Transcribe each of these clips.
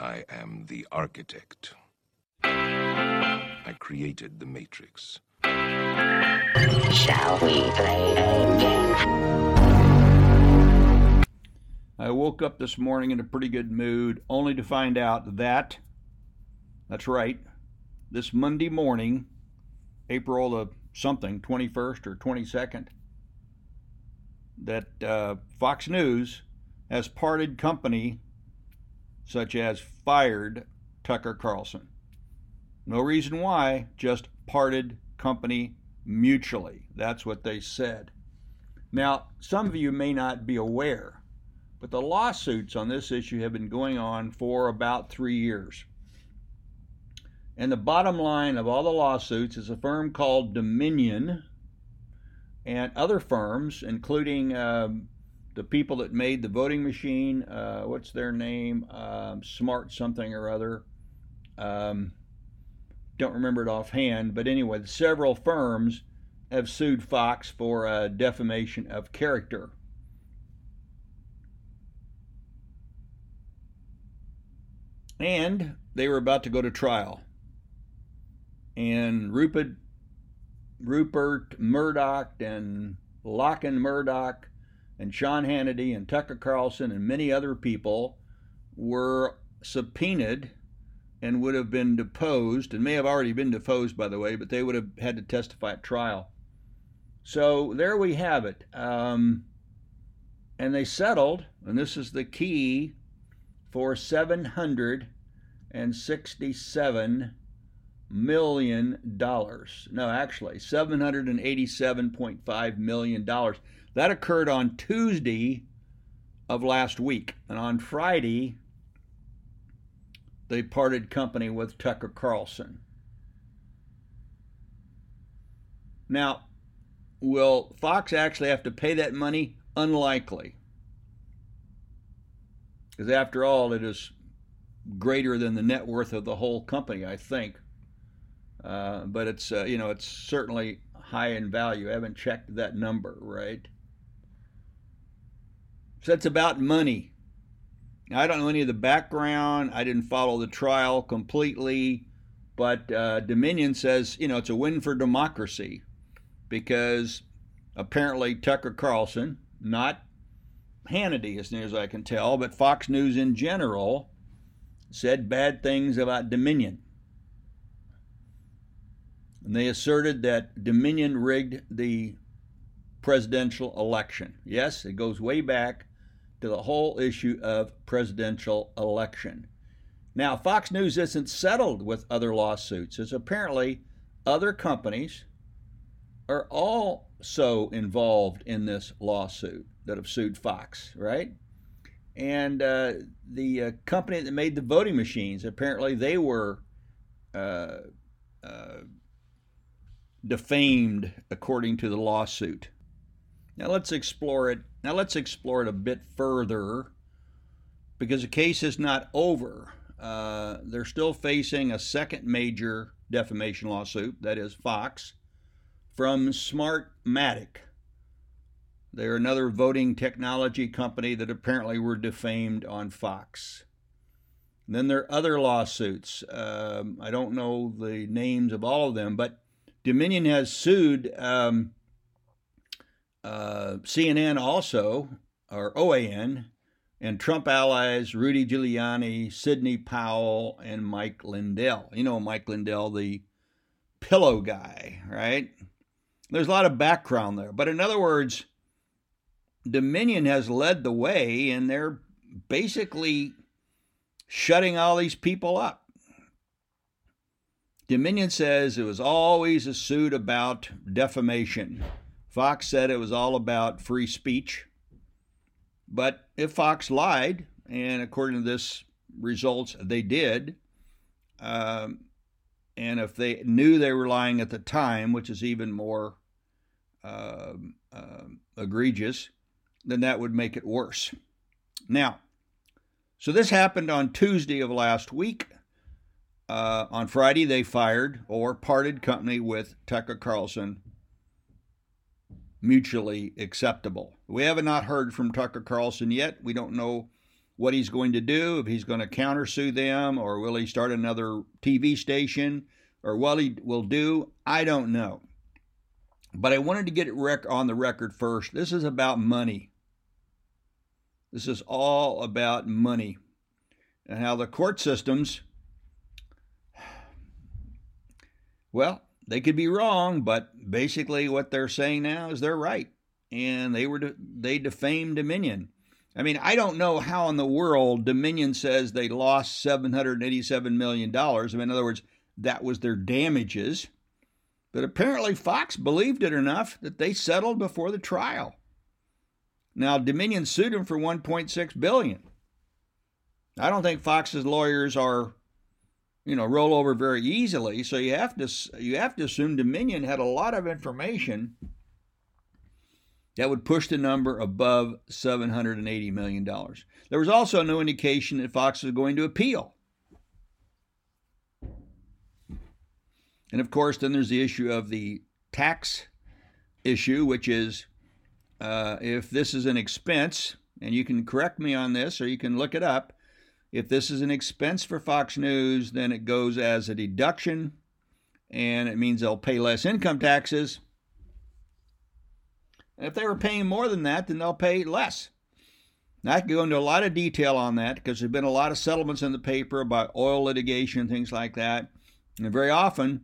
I am the architect. I created the Matrix. Shall we play a game? I woke up this morning in a pretty good mood, only to find out that, that's right, this Monday morning, April the something, 21st or 22nd, that uh, Fox News has parted company, such as fired Tucker Carlson. No reason why, just parted company mutually. That's what they said. Now, some of you may not be aware, but the lawsuits on this issue have been going on for about three years. And the bottom line of all the lawsuits is a firm called Dominion and other firms, including um, the people that made the voting machine. Uh, what's their name? Um, Smart something or other. Um, don't remember it offhand, but anyway, several firms have sued Fox for defamation of character. And they were about to go to trial and Rupert Rupert Murdoch and Lachlan Murdoch and Sean Hannity and Tucker Carlson and many other people were subpoenaed and would have been deposed and may have already been deposed by the way but they would have had to testify at trial. So there we have it. Um, and they settled and this is the key for 767 million dollars. No, actually, 787.5 million dollars. That occurred on Tuesday of last week, and on Friday they parted company with Tucker Carlson. Now, will Fox actually have to pay that money? Unlikely. Because after all, it is greater than the net worth of the whole company, I think. Uh, but it's uh, you know it's certainly high in value. I haven't checked that number, right? So it's about money. I don't know any of the background. I didn't follow the trial completely, but uh, Dominion says you know it's a win for democracy because apparently Tucker Carlson, not Hannity as near as I can tell, but Fox News in general, said bad things about Dominion and they asserted that Dominion rigged the presidential election. Yes, it goes way back to the whole issue of presidential election. Now, Fox News isn't settled with other lawsuits, as apparently other companies are also involved in this lawsuit that have sued Fox, right? And uh, the uh, company that made the voting machines, apparently they were uh, uh defamed according to the lawsuit. Now let's explore it. Now let's explore it a bit further because the case is not over. Uh, they're still facing a second major defamation lawsuit, that is Fox, from Smartmatic. They're another voting technology company that apparently were defamed on Fox. And then there are other lawsuits. Um, I don't know the names of all of them, but Dominion has sued um, uh, CNN also, or OAN, and Trump allies Rudy Giuliani, Sidney Powell, and Mike Lindell. You know Mike Lindell, the pillow guy, right? There's a lot of background there. But in other words, Dominion has led the way, and they're basically shutting all these people up. Dominion says it was always a suit about defamation. Fox said it was all about free speech. But if Fox lied, and according to this results, they did, um, and if they knew they were lying at the time, which is even more uh, uh, egregious, then that would make it worse. Now, so this happened on Tuesday of last week. Uh, on Friday, they fired or parted company with Tucker Carlson, mutually acceptable. We have not heard from Tucker Carlson yet. We don't know what he's going to do, if he's going to countersue them, or will he start another TV station, or what he will do, I don't know. But I wanted to get it rec- on the record first. This is about money. This is all about money and how the court systems, well, they could be wrong, but basically what they're saying now is they're right, and they were they defamed Dominion. I mean, I don't know how in the world Dominion says they lost $787 million. I mean, in other words, that was their damages. But apparently Fox believed it enough that they settled before the trial. Now Dominion sued him for 1.6 billion. I don't think Fox's lawyers are, you know, roll over very easily. So you have to you have to assume Dominion had a lot of information that would push the number above 780 million dollars. There was also no indication that Fox was going to appeal. And of course, then there's the issue of the tax issue, which is uh, if this is an expense, and you can correct me on this or you can look it up. If this is an expense for Fox News, then it goes as a deduction and it means they'll pay less income taxes. And if they were paying more than that, then they'll pay less. Now, I could go into a lot of detail on that because there have been a lot of settlements in the paper about oil litigation, things like that. And very often,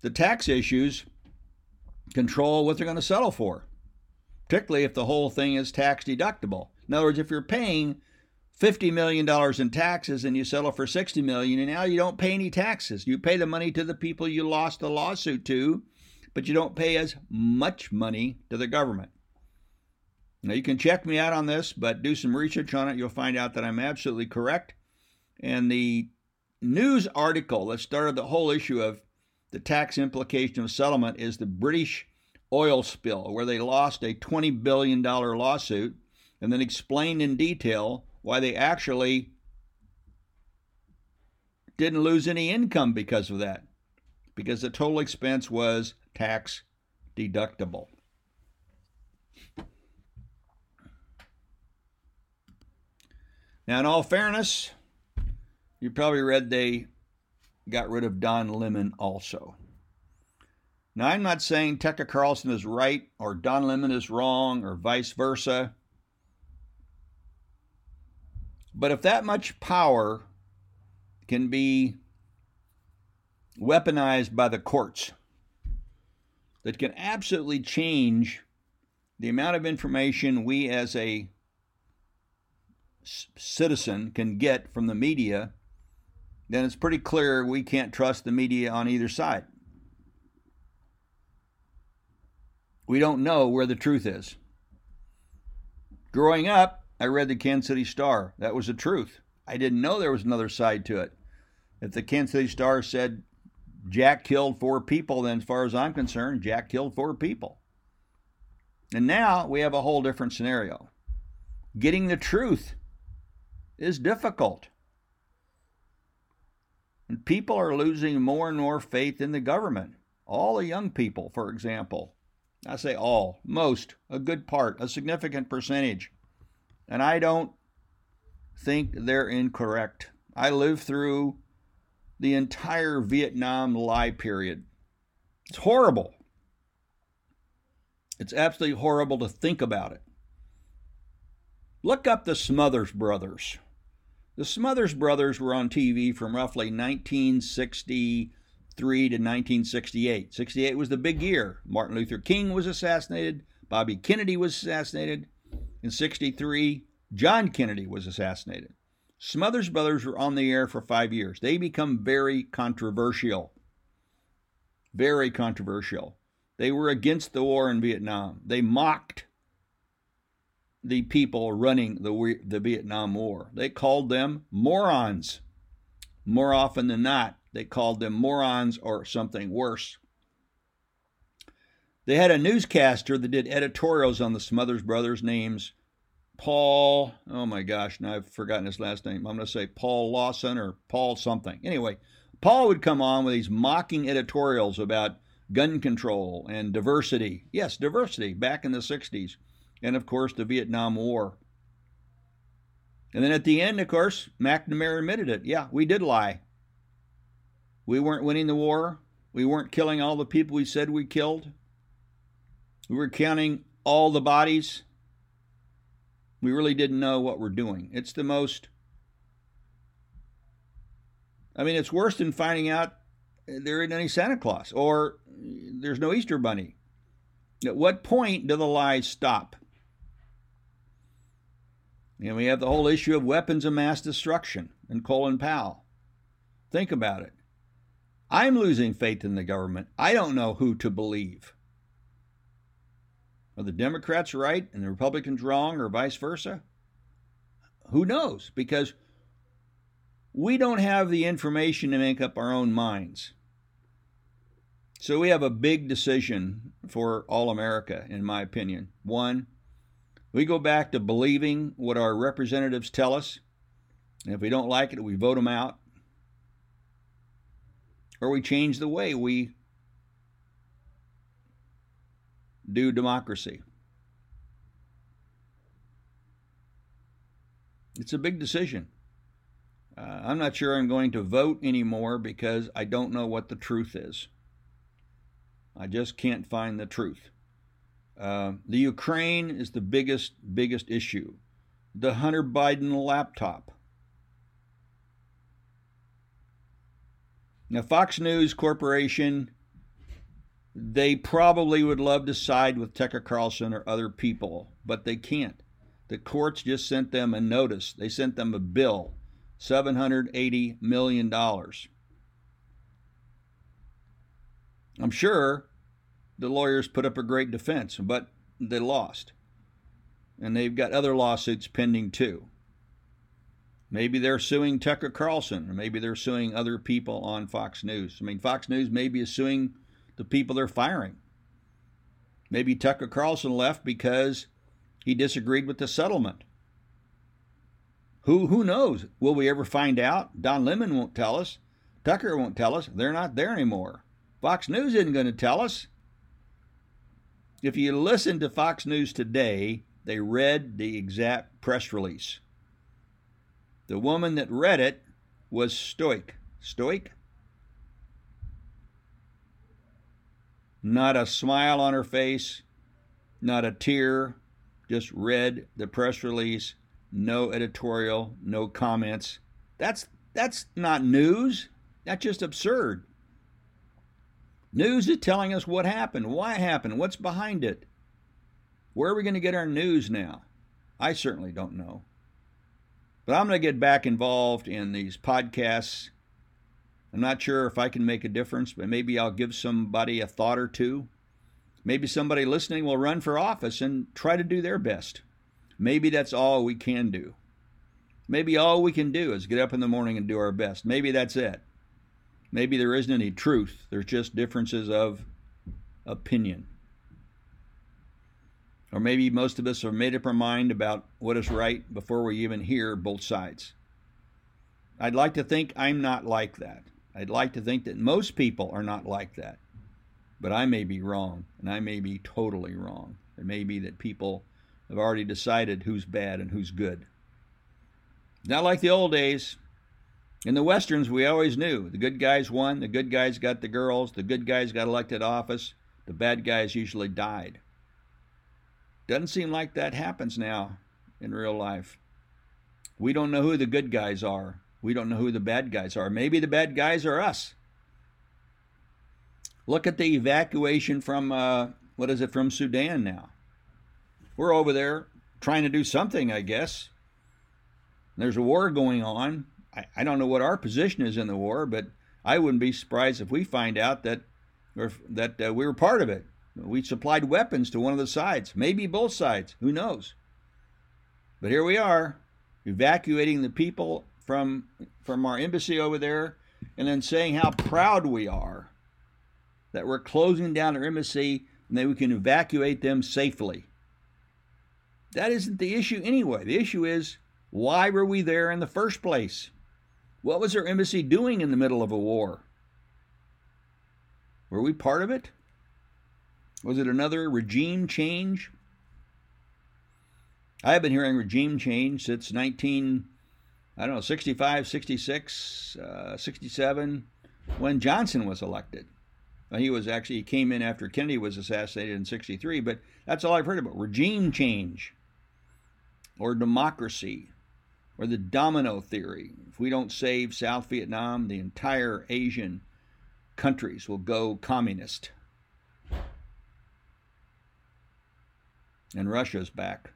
the tax issues control what they're going to settle for, particularly if the whole thing is tax deductible. In other words, if you're paying $50 million in taxes and you settle for 60 million, and now you don't pay any taxes. You pay the money to the people you lost the lawsuit to, but you don't pay as much money to the government. Now, you can check me out on this, but do some research on it. You'll find out that I'm absolutely correct. And the news article that started the whole issue of the tax implication of settlement is the British oil spill, where they lost a $20 billion lawsuit and then explained in detail why they actually didn't lose any income because of that, because the total expense was tax deductible. Now, in all fairness, you probably read they got rid of Don Lemon also. Now, I'm not saying Tucker Carlson is right or Don Lemon is wrong or vice versa. But if that much power can be weaponized by the courts, that can absolutely change the amount of information we as a citizen can get from the media, then it's pretty clear we can't trust the media on either side. We don't know where the truth is. Growing up, I read the Kansas City Star. That was the truth. I didn't know there was another side to it. If the Kansas City Star said Jack killed four people, then as far as I'm concerned, Jack killed four people. And now we have a whole different scenario. Getting the truth is difficult. And people are losing more and more faith in the government. All the young people, for example. I say all, most, a good part, a significant percentage. And I don't think they're incorrect. I lived through the entire Vietnam lie period. It's horrible. It's absolutely horrible to think about it. Look up the Smothers Brothers. The Smothers Brothers were on TV from roughly 1963 to 1968. 68 was the big year. Martin Luther King was assassinated, Bobby Kennedy was assassinated. In 63, John Kennedy was assassinated. Smothers Brothers were on the air for five years. They become very controversial. Very controversial. They were against the war in Vietnam. They mocked the people running the, the Vietnam War. They called them morons. More often than not, they called them morons or something worse. They had a newscaster that did editorials on the Smothers Brothers' names Paul, oh my gosh, now I've forgotten his last name. I'm going to say Paul Lawson or Paul something. Anyway, Paul would come on with these mocking editorials about gun control and diversity. Yes, diversity back in the 60s. And of course, the Vietnam War. And then at the end, of course, McNamara admitted it. Yeah, we did lie. We weren't winning the war. We weren't killing all the people we said we killed. We were counting all the bodies. We really didn't know what we're doing. It's the most. I mean, it's worse than finding out there isn't any Santa Claus or there's no Easter Bunny. At what point do the lies stop? And we have the whole issue of weapons of mass destruction and Colin Powell. Think about it. I'm losing faith in the government. I don't know who to believe. Are the Democrats right and the Republicans wrong, or vice versa? Who knows? Because we don't have the information to make up our own minds. So we have a big decision for all America, in my opinion. One, we go back to believing what our representatives tell us. And if we don't like it, we vote them out. Or we change the way we do democracy. It's a big decision. Uh, I'm not sure I'm going to vote anymore because I don't know what the truth is. I just can't find the truth. Uh, the Ukraine is the biggest, biggest issue. The Hunter Biden laptop. Now, Fox News Corporation, they probably would love to side with Tucker Carlson or other people, but they can't. The courts just sent them a notice. They sent them a bill, $780 million. I'm sure the lawyers put up a great defense, but they lost. And they've got other lawsuits pending too. Maybe they're suing Tucker Carlson, or maybe they're suing other people on Fox News. I mean, Fox News maybe is suing the people they're firing. Maybe Tucker Carlson left because he disagreed with the settlement. Who who knows? Will we ever find out? Don Lemon won't tell us. Tucker won't tell us. They're not there anymore. Fox News isn't going to tell us. If you listen to Fox News today, they read the exact press release. The woman that read it was stoic. Stoic? Not a smile on her face, not a tear, just read the press release, no editorial, no comments. That's that's not news. That's just absurd. News is telling us what happened, why it happened, what's behind it. Where are we going to get our news now? I certainly don't know. But I'm going to get back involved in these podcasts. I'm not sure if I can make a difference, but maybe I'll give somebody a thought or two. Maybe somebody listening will run for office and try to do their best. Maybe that's all we can do. Maybe all we can do is get up in the morning and do our best. Maybe that's it. Maybe there isn't any truth, there's just differences of opinion. Or maybe most of us have made up our mind about what is right before we even hear both sides. I'd like to think I'm not like that. I'd like to think that most people are not like that. But I may be wrong, and I may be totally wrong. It may be that people have already decided who's bad and who's good. Not like the old days. In the westerns, we always knew the good guys won, the good guys got the girls, the good guys got elected office, the bad guys usually died. Doesn't seem like that happens now in real life. We don't know who the good guys are. We don't know who the bad guys are. Maybe the bad guys are us. Look at the evacuation from, uh, what is it, from Sudan now. We're over there trying to do something, I guess. There's a war going on. I, I don't know what our position is in the war, but I wouldn't be surprised if we find out that or that uh, we were part of it. We supplied weapons to one of the sides, maybe both sides. Who knows? But here we are, evacuating the people from from our embassy over there, and then saying how proud we are that we're closing down our embassy and that we can evacuate them safely. That isn't the issue anyway. The issue is why were we there in the first place? What was our embassy doing in the middle of a war? Were we part of it? Was it another regime change? I have been hearing regime change since 19, I don't know, 65, 66, uh, 67, when Johnson was elected. He was actually, he came in after Kennedy was assassinated in 63, but that's all I've heard about regime change or democracy or the domino theory. If we don't save South Vietnam, the entire Asian countries will go communist. And Russia's back.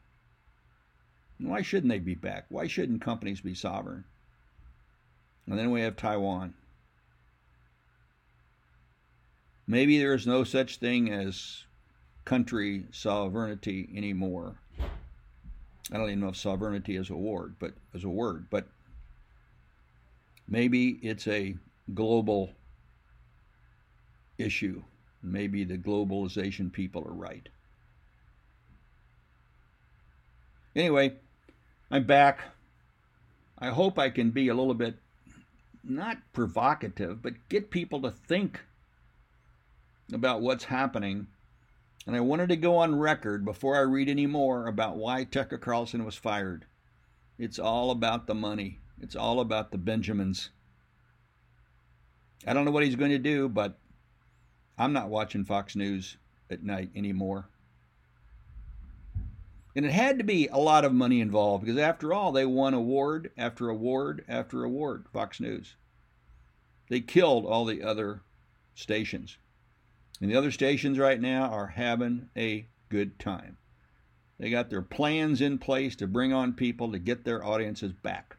Why shouldn't they be back? Why shouldn't companies be sovereign? And then we have Taiwan. Maybe there is no such thing as country sovereignty anymore. I don't even know if sovereignty is a word, but as a word, but maybe it's a global issue. Maybe the globalization people are right. Anyway, I'm back. I hope I can be a little bit not provocative, but get people to think about what's happening. And I wanted to go on record before I read any more about why Tucker Carlson was fired. It's all about the money, it's all about the Benjamins. I don't know what he's going to do, but I'm not watching Fox News at night anymore. And it had to be a lot of money involved because, after all, they won award after award after award, Fox News. They killed all the other stations. And the other stations right now are having a good time. They got their plans in place to bring on people to get their audiences back.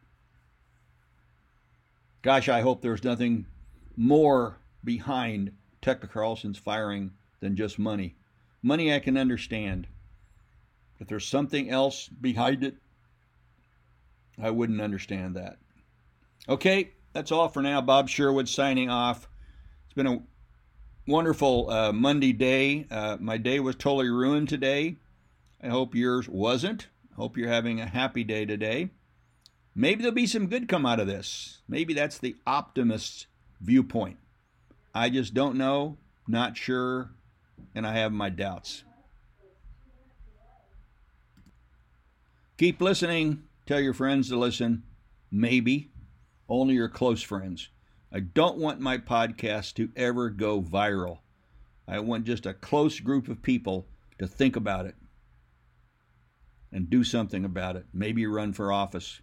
Gosh, I hope there's nothing more behind Tucker Carlson's firing than just money. Money I can understand. If there's something else behind it, I wouldn't understand that. Okay, that's all for now. Bob Sherwood signing off. It's been a wonderful uh, Monday day. Uh, my day was totally ruined today. I hope yours wasn't. Hope you're having a happy day today. Maybe there'll be some good come out of this. Maybe that's the optimist's viewpoint. I just don't know, not sure, and I have my doubts. Keep listening. Tell your friends to listen. Maybe. Only your close friends. I don't want my podcast to ever go viral. I want just a close group of people to think about it and do something about it. Maybe run for office.